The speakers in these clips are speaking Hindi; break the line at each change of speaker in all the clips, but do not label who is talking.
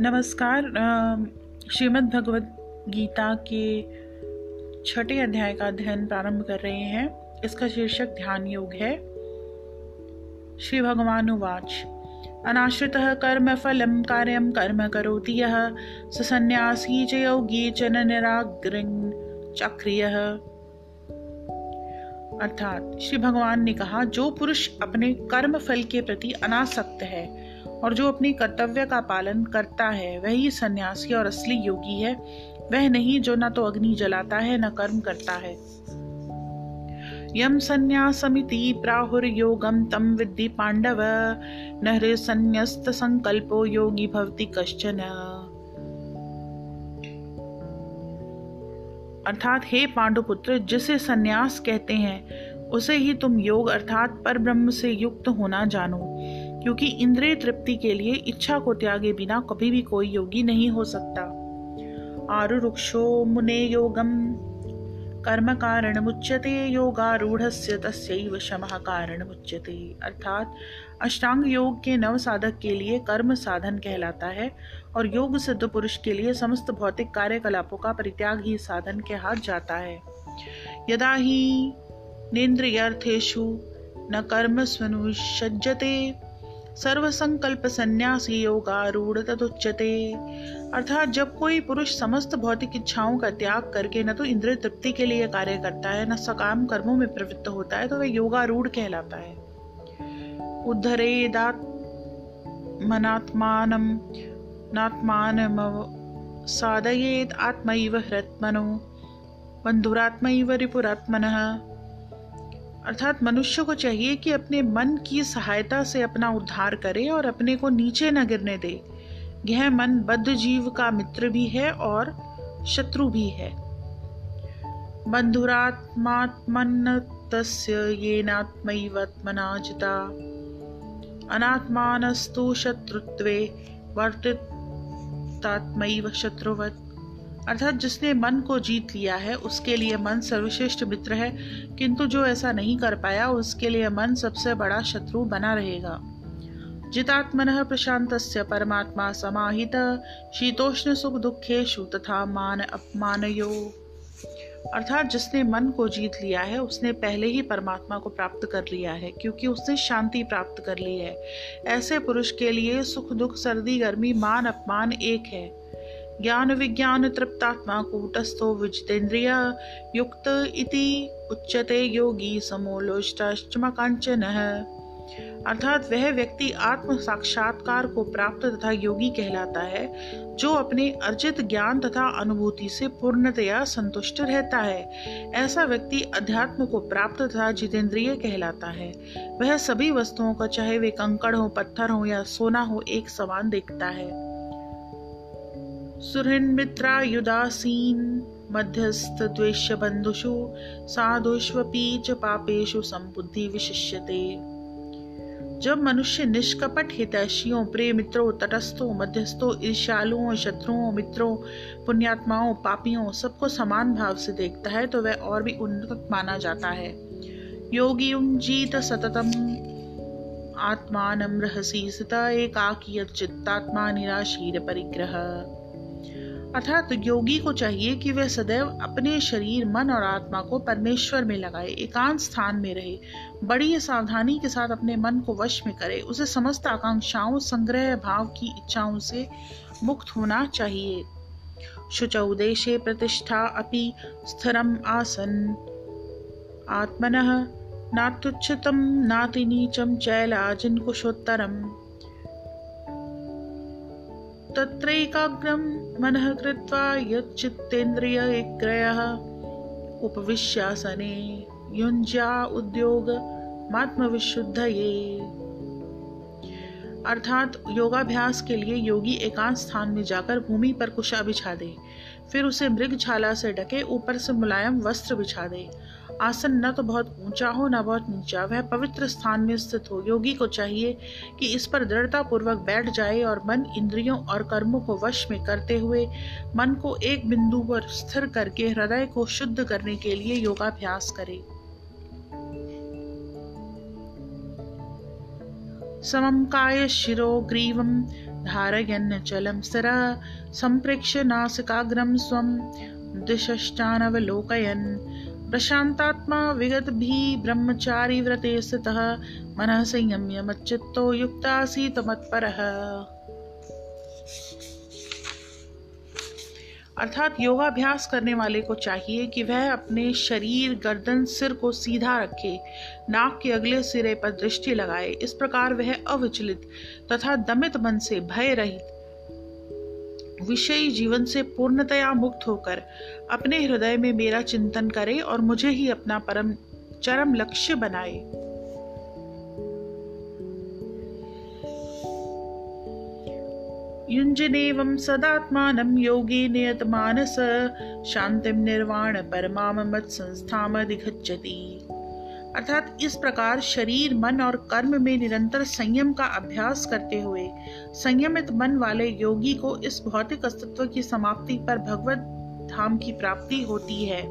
नमस्कार श्रीमद् भगवद गीता के छठे अध्याय का अध्ययन प्रारंभ कर रहे हैं। इसका शीर्षक ध्यान योग है। श्री भगवान उवाच। अनाश्रित कर्म फलम कार्यम कर्म करोति यह सन्यासी च योगी च निराग्रिं चक्रिय। अर्थात श्री भगवान ने कहा, जो पुरुष अपने कर्म फल के प्रति अनासक्त है और जो अपनी कर्तव्य का पालन करता है, वही सन्यासी और असली योगी है। वह नहीं जो न तो अग्नि जलाता है, न कर्म करता है। यम संन्यासमिति योगम तम विद्धि पांडव न संन्यस्त संकल्पो योगी भवति कश्चन। अर्थात हे पांडुपुत्र, जिसे सन्यास कहते हैं, उसे ही तुम योग अर्थात पर ब्रह्म से युक्त होना जानो। क्योंकि इंद्रिय तृप्ति के लिए इच्छा को त्यागे बिना कभी भी कोई योगी नहीं हो सकता। आरुक्षो मुने योगम। कर्म कारण मुच्यते योगारूढ़ तस्यैव शमः कारण मुच्यते। अर्थात, अष्टांग योग के नव साधक के लिए कर्म साधन कहलाता है और योग सिद्ध पुरुष के लिए समस्त भौतिक कार्यकलापों का परित्याग ही साधन के हाथ जाता है। यदा ही नेन्द्रियर्थेषु न कर्म स्वनुषज्जते सर्वसंकल्प संन्यासी योगारूढ़ तदुच्यते। अर्थात जब कोई पुरुष समस्त भौतिक इच्छाओं का त्याग करके न तो इंद्रिय तृप्ति के लिए कार्य करता है, न सकाम कर्मों में प्रवृत्त होता है तो वह योगारूढ़ कहलाता है। उद्धरेदात मनात्मान नात्मान साधयेत आत्मैव हृत्मनो बंधुरात्मैव रिपुरात्मनः। अर्थात मनुष्य को चाहिए कि अपने मन की सहायता से अपना उद्धार करे और अपने को नीचे न गिरने दे। यह मन बद्ध जीव का मित्र भी है और शत्रु भी है। बंधुरात्मात्मन तस्य येनात्मैवत्मना जिता अनात्मानस्तु शत्रुत्वे वर्तितात्मैव शत्रुवत्। अर्थात जिसने मन को जीत लिया है, उसके लिए मन सर्वश्रेष्ठ मित्र है। किंतु जो ऐसा नहीं कर पाया, उसके लिए मन सबसे बड़ा शत्रु बना रहेगा। जितात्मन प्रशांत परमात्मा समाहित, शीतोष्ण सुख दुखेशु तथा मान अपमान अर्थात जिसने मन को जीत लिया है, उसने पहले ही परमात्मा को प्राप्त कर लिया है, क्योंकि उसने शांति प्राप्त कर ली है। ऐसे पुरुष के लिए सुख दुख, सर्दी, गर्मी, मान, अपमान एक है। ज्ञान विज्ञान तृप्तात्मा कूटस्थो विजितेन्द्रिय युक्त इति उच्चते योगी समोलोष्टमकांचन अर्थात वह व्यक्ति आत्म साक्षात्कार को प्राप्त तथा योगी कहलाता है, जो अपने अर्जित ज्ञान तथा अनुभूति से पूर्णतया संतुष्ट रहता है। ऐसा व्यक्ति अध्यात्म को प्राप्त तथा जितेंद्रिय कहलाता है। वह सभी वस्तुओं का चाहे वे कंकड़ हो, पत्थर हो या सोना हो, एक समान देखता है। सुहृन्मित्रायुदासीन् मध्यस्थद्वेष्यबन्धुषु, साधुष्वपि च पापेषु संबुद्धि विशिष्यते। जब मनुष्य निष्कपट हितैषियों प्रिय मित्रों तटस्थों, मध्यस्थों, ईर्ष्यालुओं, शत्रुओं, मित्रों, पुण्यात्माओं, पापियों सबको समान भाव से देखता है तो वह और भी उन्नत माना जाता है। योगी उंजीत सततम आत्मान रहसी सता एकाकी चित्तात्मा निराशीर परिग्रह। अर्थात योगी को चाहिए कि वह सदैव अपने शरीर, मन और आत्मा को परमेश्वर में लगाए, एकांत स्थान में रहे। बड़ी सावधानी के साथ अपने मन को वश में करे। उसे समस्त आकांक्षाओं, संग्रह भाव की इच्छाओं से मुक्त होना चाहिए। शुचौदेशे प्रतिष्ठा अपि स्थिरम आसन। आत्मन नात्युच्चतम नाति नीचम चैलाजिन कुशोत्तरम। तत्रैकाग्रं मनः कृत्वा यच्चित्तेन्द्रिय यच्चित्तेन्द्रियग्रयः उपविश्यासने युञ्ज्या उद्योगमात्मविशुद्धये अर्थात योगाभ्यास के लिए योगी एकांत स्थान में जाकर भूमि पर कुशा बिछा दे, फिर उसे मृग छाला से ढके ऊपर से मुलायम वस्त्र बिछा दे। आसन न तो बहुत ऊँचा हो, न बहुत नीचा। वह पवित्र स्थान में स्थित हो। योगी को चाहिए कि इस पर दृढ़ता पूर्वक बैठ जाए और मन इंद्रियों और कर्मों को वश में करते हुए मन को एक बिंदु पर स्थिर करके हृदय को शुद्ध करने के लिए योगाभ्यास करे। समम काय शिरो ग्रीवम धारयन् चलं स्थिरः। सम्प्रेक्ष्य नासिकाग्रं स्वं दिशश्चानवलोकयन्। प्रशान्तात्मा विगतभिः ब्रह्मचारी व्रते स्थितः। मनः संयम्य मच्चित्तो युक्तासीत् मत्परः। अर्थात योगाभ्यास करने वाले को चाहिए कि वह अपने शरीर, गर्दन, सिर को सीधा रखे, नाक के अगले सिरे पर दृष्टि लगाए। इस प्रकार वह अविचलित तथा दमित मन से भय रहित विषयी जीवन से पूर्णतया मुक्त होकर अपने हृदय में मेरा चिंतन करे और मुझे ही अपना परम चरम लक्ष्य बनाए। युञ्जनेवं सदात्मानं योगी नियतमानस शांतिम निर्वाण मत संस्थामधिगच्छति अर्थात इस प्रकार शरीर, मन और कर्म में निरंतर संयम का अभ्यास करते हुए, संयमित मन वाले योगी को इस भौतिक अस्तित्व की समाप्ति पर भगवत धाम की प्राप्ति होती है।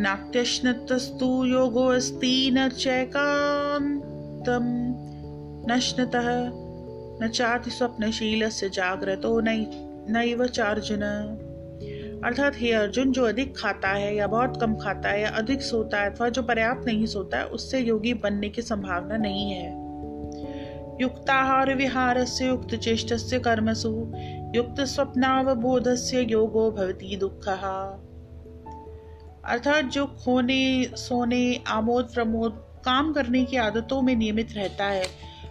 नाट्यश्नतस्तु योगो अस्ति न चैकान्तम नश्नतः न चाति स्वप्नशील से जागृतो नैव चार्जुन। अर्थात हे अर्जुन, जो अधिक खाता है या बहुत कम खाता है या अधिक सोता है अथवा जो पर्याप्त नहीं सोता है, उससे योगी बनने की संभावना नहीं है। युक्ताहार विहार से युक्त चेष्ट से कर्मसु, युक्त स्वप्नावबोध से योगो भवती दुख। अर्थात जो खोने, सोने, आमोद, प्रमोद, काम करने की आदतों में नियमित रहता है,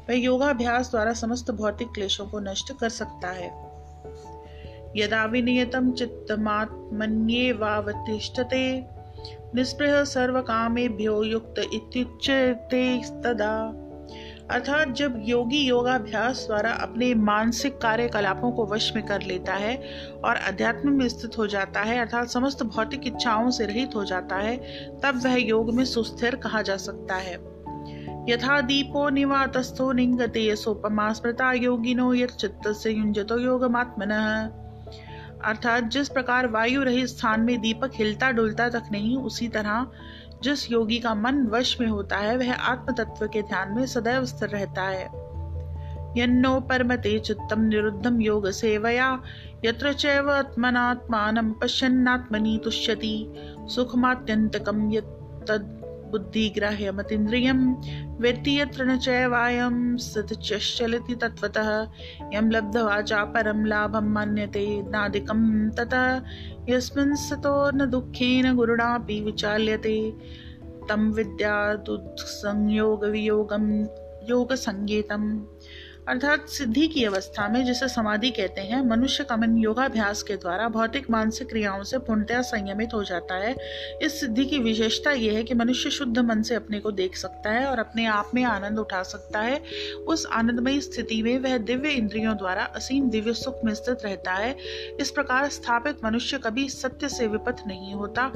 वह योगाभ्यास द्वारा समस्त भौतिक क्लेशों को नष्ट कर सकता है। यदा विनियतम चित्तमात्मन्येवावतिष्ठते, निस्पृह सर्वकामेभ्यो युक्त इत्युच्यते तदा। अर्थात जब योगी योगाभ्यास द्वारा अपने मानसिक कार्यकलापों को वश में कर लेता है और अध्यात्म में स्थित हो जाता है, अर्थात समस्त भौतिक इच्छाओं से रहित हो जाता है, तब वह योग में सुस्थिर कहा जा सकता है। यथा दीपो निवातस्थो निंगते सोपमा स्मृता योगिनो यत चित्तस्य युंजतो योगमात्मनः। अर्थात जिस प्रकार वायु रहित स्थान में दीपक हिलता डुलता तक नहीं, उसी तरह जिस योगी का मन वश में होता है, वह आत्म तत्व के ध्यान में सदैव स्थिर रहता है। यन्नो परमते चित्तम निरुद्धम योग सेवया, यत्र चैव आत्मनात्मानं पश्यन्नात्मनि तुष्यति, सुखमात्यन्तकं यत् तद् बुद्धिग्राह्यमतीन्द्रियं वेत्ति यत्र न चैवायं सतचलति तत्त्वतः। यं लब्धवाचा परं लाभं मन्यते नादिकं ततः। यस्मिन् सतो न दुःखेन गुरुणापि विचाल्यते। तं विद्यादुत्संयोगवियोगं योगसङ्गीतम्। अर्थात सिद्धि की अवस्था में, जिसे समाधि कहते हैं, मनुष्य का मन योगाभ्यास के द्वारा भौतिक मानसिक क्रियाओं से पूर्णतया संयमित हो जाता है। इस सिद्धि की विशेषता यह है कि मनुष्य शुद्ध मन से अपने को देख सकता है और अपने आप में आनंद उठा सकता है। उस आनंदमयी स्थिति में वह दिव्य इंद्रियों द्वारा असीम दिव्य सुख में स्थित रहता है। इस प्रकार स्थापित मनुष्य कभी सत्य से विपथ नहीं होता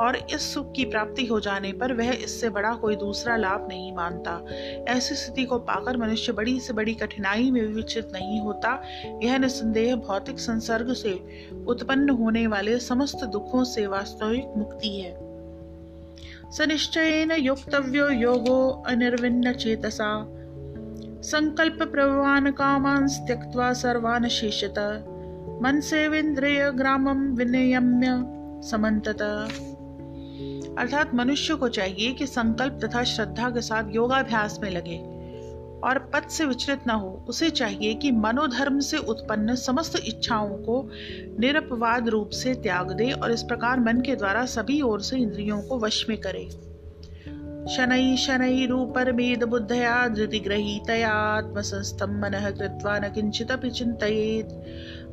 और इस सुख की प्राप्ति हो जाने पर वह इससे बड़ा कोई दूसरा लाभ नहीं मानता। ऐसी स्थिति को पाकर मनुष्य बड़ी से बड़ी कठिन कठिनाई में विचित नहीं होता। यह निसंदेह भौतिक संसर्ग से उत्पन्न होने वाले समस्त दुखों से वास्तविक मुक्ति है। सनिश्चयन युक्तव्यो योगो अनिर्विन्न चेतसा। संकल्प प्रभवान कामान त्यक्त्वा सर्वान शेषत मन से विंद्रिय ग्रामम विनियम्य समन्तत। अर्थात मनुष्य को चाहिए कि संकल्प तथा श्रद्धा के साथ योगाभ्यास में लगे। और पद से विचलित न हो, उसे चाहिए कि मनोधर्म से उत्पन्न समस्त इच्छाओं को निरपवाद रूप से त्याग दे और इस प्रकार मन के द्वारा सभी ओर से इंद्रियों को वश में करे। शनै शनै रूपरमेद बुद्धया धृतिग्रहीतयात्मसंस्थं मनः कृत्वा न किंचित चिंतित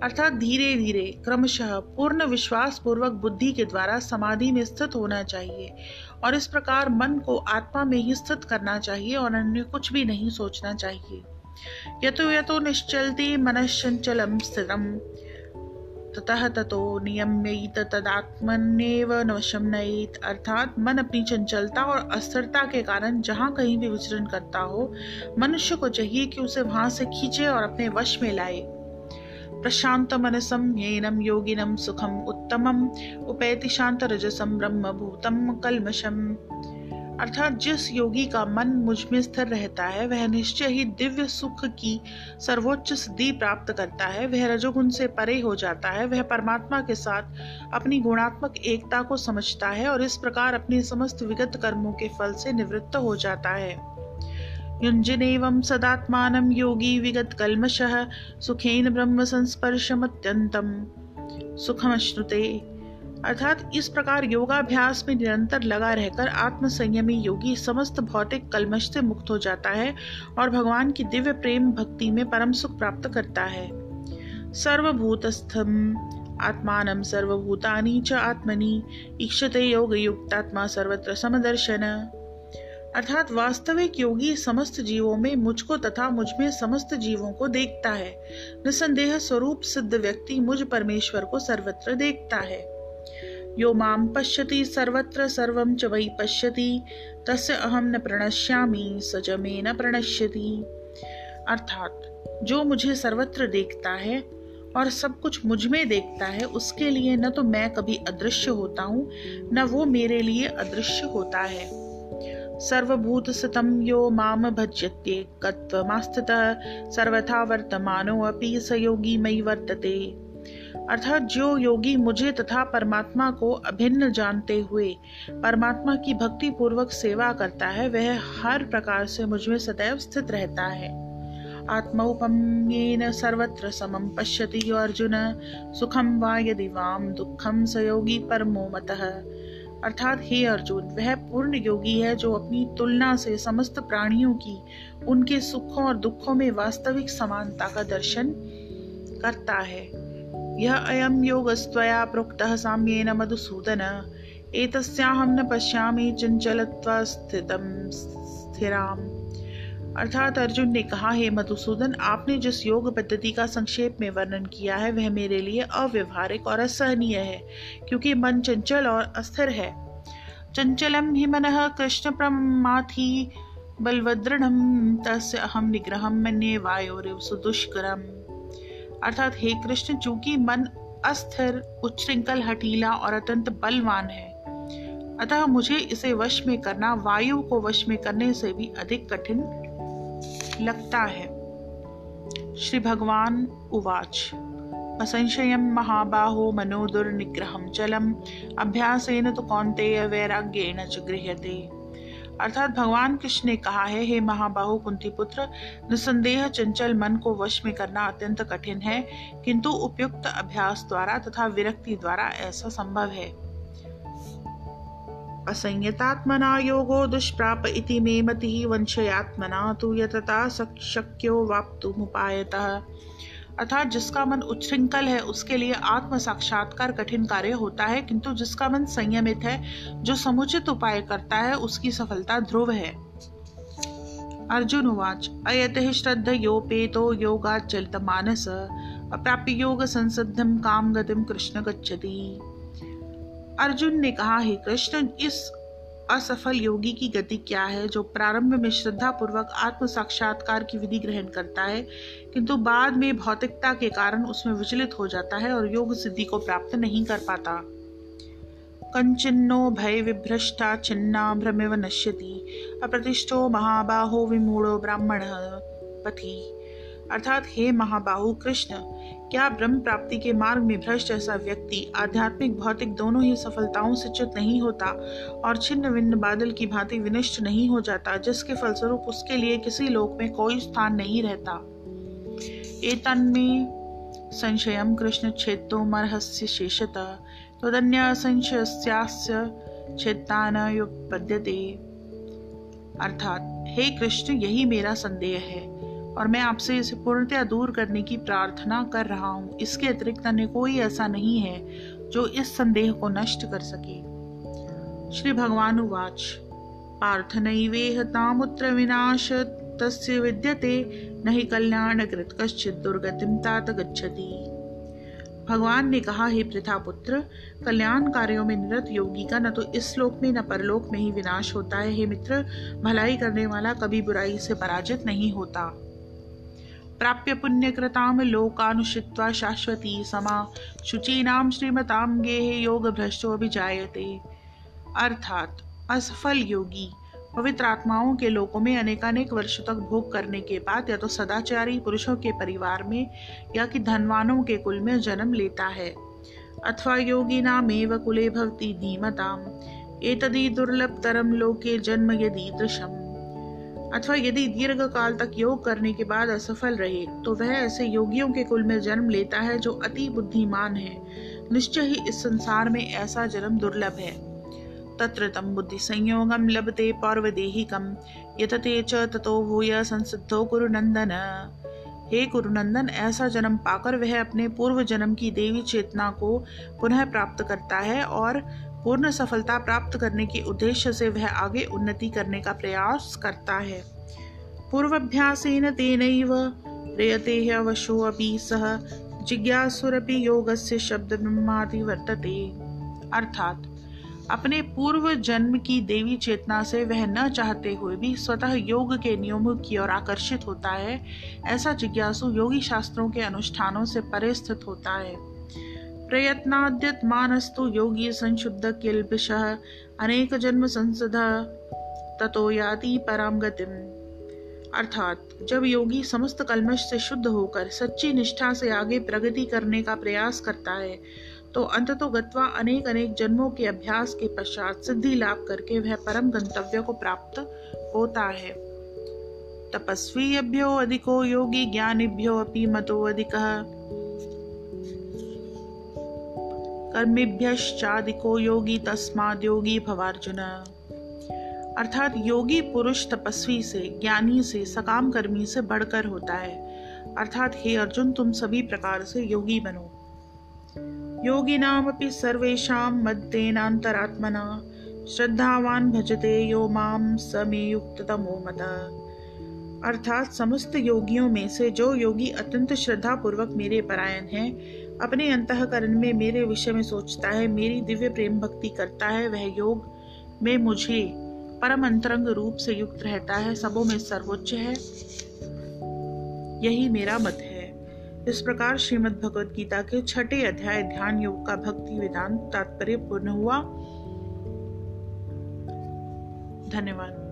अर्थात धीरे धीरे, क्रमशः पूर्ण विश्वास पूर्वक बुद्धि के द्वारा समाधि में स्थित होना चाहिए और इस प्रकार मन को आत्मा में ही स्थित करना चाहिए और अन्य कुछ भी नहीं सोचना चाहिए। यतो यतो निश्चलती मनश्चंचलम स्थितम ततः ततो नियम्यत तदात्मन्येव नवशम नयित। अर्थात मन अपनी चंचलता और अस्थिरता के कारण जहाँ कहीं भी विचरण करता हो, मनुष्य को चाहिए कि उसे वहाँ से खींचे और अपने वश में लाए। प्रशांत मनसम येनम योगिनम सुखम उत्तमम, उपैति शांत रजसम ब्रह्म भूतम कलमशम अर्थात जिस योगी का मन मुझमें स्थिर रहता है, वह निश्चय ही दिव्य सुख की सर्वोच्च सिद्धि प्राप्त करता है। वह रजोगुण से परे हो जाता है। वह परमात्मा के साथ अपनी गुणात्मक एकता को समझता है और इस प्रकार अपने समस्त विगत कर्मों के फल से निवृत्त हो जाता है। युञ्जनेवं सदात्मानं योगी विगत कल्मशः सुखेन ब्रह्म संस्पर्शमत्यन्तं सुखमश्नुते। अर्थात इस प्रकार योगाभ्यास में निरंतर लगा रहकर आत्म संयमी योगी समस्त भौतिक कलमश से मुक्त हो जाता है और भगवान की दिव्य प्रेम भक्ति में परम सुख प्राप्त करता है। सर्वभूतस्थम। आत्मान सर्वभूतानि च आत्मनि। ईक्षते योग युक्तात्मा सर्वत्र समदर्शन। अर्थात वास्तविक योगी समस्त जीवों में मुझको तथा मुझमें समस्त जीवों को देखता है। निसंदेह स्वरूप सिद्ध व्यक्ति मुझ परमेश्वर को सर्वत्र देखता है। यो माम पश्यति सर्वत्र सर्वं च वही पश्यति, तस्य अहम न प्रणश्यामि सज में न प्रणश्यति। अर्थात, जो मुझे सर्वत्र देखता है और सब कुछ मुझमें देखता है, उसके लिए न तो मैं कभी अदृश्य होता हूँ, न वो मेरे लिए अदृश्य होता है। सर्वभूत सतम यो माम भज्यत्येकत्वमास्थितः सर्वथा वर्तमानो अपि स योगी मई वर्तते। अर्थात जो योगी मुझे तथा परमात्मा को अभिन्न जानते हुए परमात्मा की भक्ति पूर्वक सेवा करता है, वह हर प्रकार से मुझमें सदैव स्थित रहता है। आत्मौपम्येन सर्वत्र समम पश्यति अर्जुन सुखम वा यदि वाम दुखम स योगी परमो मतः। अर्थात हे अर्जुन, वह पूर्ण योगी है जो अपनी तुलना से समस्त प्राणियों की, उनके सुखों और दुखों में वास्तविक समानता का दर्शन करता है। यह अयम योग स्वया प्रोक्त साम्य साम्येन मधुसूदन एतस्याहम न पश्यामि चंचलत्वस्थितं स्थिराम। अर्थात अर्जुन ने कहा, हे मधुसूदन, आपने जिस योग पद्धति का संक्षेप में वर्णन किया है, वह मेरे लिए अव्यवहारिक और असहनीय है, क्योंकि मन चंचल और अस्थिर है। चंचलम ही मन कृष्ण प्रमाथि बलवदृढ़, तस्य अहम निग्रह मन्ये वायोरिव सुदुष्करम। अर्थात, हे कृष्ण, चूँकि मन अस्थिर, उच्छृंखल, हठीला और अत्यंत बलवान है, अतः मुझे इसे वश में करना, वायु को वश में करने से भी अधिक कठिन लगता है। श्री भगवान उवाच। असंशयम महाबाहो मनोदुर्निग्रहम चलम। अभ्यासेन तो कौन्तेय वैराग्येण च गृह्यते। अर्थात भगवान कृष्ण ने कहा है, हे महाबाहु कुंती पुत्र निसंदेह चंचल मन को वश में करना अत्यंत कठिन है, किंतु उपयुक्त अभ्यास द्वारा तथा विरक्ति द्वारा ऐसा संभव है। असंयतात्मना योगो दुष्प्राप इति मे मति वंशयात्मना तु यतता शक्यो वाप्तुमुपायतः। अर्थात जिसका मन उच्छृंखल है, उसके लिए आत्म साक्षात्कार कठिन कार्य होता है, किंतु जिसका मन संयमित है, जो समुचित उपाय करता है, उसकी सफलता ध्रुव है। अर्जुन उवाच, अयत श्रद्ध योपेतो योगाचलित मानस अप्राप्य योग संसिद्धम काम गतिम कृष्ण गच्छति। अर्जुन ने कहा, हे कृष्ण इस असफल योगी की गति क्या है, जो प्रारंभ में श्रद्धा पूर्वक आत्म साक्षात्कार की विधि ग्रहण करता है, किंतु बाद में भौतिकता के कारण उसमें विचलित हो जाता है और योग सिद्धि को प्राप्त नहीं कर पाता। कंचिन्नो भय विभ्रष्टा छिन्ना भ्रमिव नश्यति, अप्रतिष्ठो महाबाहो विमूढ़ो ब्राह्मण पथि। अर्थात, हे महाबाहु कृष्ण, क्या ब्रह्म प्राप्ति के मार्ग में भ्रष्ट ऐसा व्यक्ति आध्यात्मिक, भौतिक दोनों ही सफलताओं से च्युत नहीं होता और छिन्न विन्न बादल की भांति विनिष्ट नहीं हो जाता, जिसके फलस्वरूप उसके लिए किसी लोक में कोई स्थान नहीं रहता? में संशयम कृष्ण छेदो मरहस्य शेषतः तदन्य संशयस्यास्य छेदान युपद्यते अर्थात, हे कृष्ण, यही मेरा संदेह है। और मैं आपसे इसे पूर्णतया दूर करने की प्रार्थना कर रहा हूँ। इसके अतिरिक्त अन्य कोई ऐसा नहीं है जो इस संदेह को नष्ट कर सके। श्री भगवान उवाच। पार्थनैवेह तामुत्र विनाश, तस्य विद्यते न ही कल्याण कृत कश्चित दुर्गतिम तात गच्छति। भगवान ने कहा, हे प्रथा पुत्र कल्याण कार्यों में निरत योगी का न तो इस लोक में, न परलोक में ही विनाश होता है। हे मित्र, भलाई करने वाला कभी बुराई से पराजित नहीं होता। प्राप्य पुण्यकृताम लोकानुषित्वा शाश्वती समा। शुचीनाम श्रीमताम गे योग भ्रष्टो अभिजायते अर्थात, असफल योगी पवित्र आत्माओं के लोकों में अनेकानेक वर्ष तक भोग करने के बाद या तो सदाचारी पुरुषों के परिवार में या कि धनवानों के कुल में जन्म लेता है। अथवा योगी नामेव कुले भवती धीमताम। एतदी दुर्लभ तरम लोके जन्म यदि दृशम। अथवा यदि दीर्घ काल तक योग करने के बाद असफल रहे तो वह ऐसे योगियों के कुल में जन्म लेता है जो अति बुद्धिमान है। निश्चय ही इस संसार में ऐसा जन्म दुर्लभ है। तत्र तम बुद्धि संयोगम लभते पौर्वदेहिकम यतते च ततो भूय संसिद्धो कुरुनंदन हे कुरुनंदन ऐसा जन्म पाकर वह अपने पूर्व जन्म की देवी चेतना को पुनः प्राप्त करता है और पूर्ण सफलता प्राप्त करने के उद्देश्य से वह आगे उन्नति करने का प्रयास करता है। पूर्वाभ्यासेन तेनैव रेयते अवशो अपि सह जिज्ञासुरपि योगस्य शब्द ब्रह्मादि वर्तते। अर्थात, अपने पूर्व जन्म की देवी चेतना से वह न चाहते हुए भी स्वतः योग के नियमों की ओर आकर्षित होता है, ऐसा जिज्ञासु योगी शास्त्रों के अनुष्ठानों से परे स्थित होता है। प्रयत्नाद्यत मानस्तु योगी संशुद्ध किल्बिश अनेक जन्म संसद ततो याति परम गतिम। अर्थात, जब योगी समस्त कलमश से शुद्ध होकर, सच्ची निष्ठा से आगे प्रगति करने का प्रयास करता है तो अंत तो गत्वा अनेक अनेक जन्मों के अभ्यास के पश्चात सिद्धि लाभ करके वह परम गंतव्य को प्राप्त होता है। तपस्वी अभ्यो अधिको योगी ज्ञानिभ्यो अपि मतो अधिक। कर्मिभ्यश्चादिको योगी तस्माद योगी भवार्जुन। अर्थात योगी पुरुष तपस्वी से, ज्ञानी से सकाम कर्मी से बढ़कर होता है। अर्थात हे अर्जुन, तुम सभी प्रकार से योगी बनो। योगिनामपि सर्वेषां मद्देनान्तरात्मना। श्रद्धावान भजते यो माम समे युक्ततमो मता। अर्थात समस्त योगियों में से जो योगी अत्यंत श्रद्धा पूर्वक मेरे परायण है अपने अंतकरण में मेरे विषय में सोचता है, मेरी दिव्य प्रेम भक्ति करता है, वह योग में मुझे परम अंतरंग रूप से युक्त रहता है, सबों में सर्वोच्च है। यही मेरा मत है। इस प्रकार श्रीमद् भगवद गीता के छठे अध्याय ध्यान योग का भक्ति वेदांत तात्पर्य पूर्ण हुआ। धन्यवाद।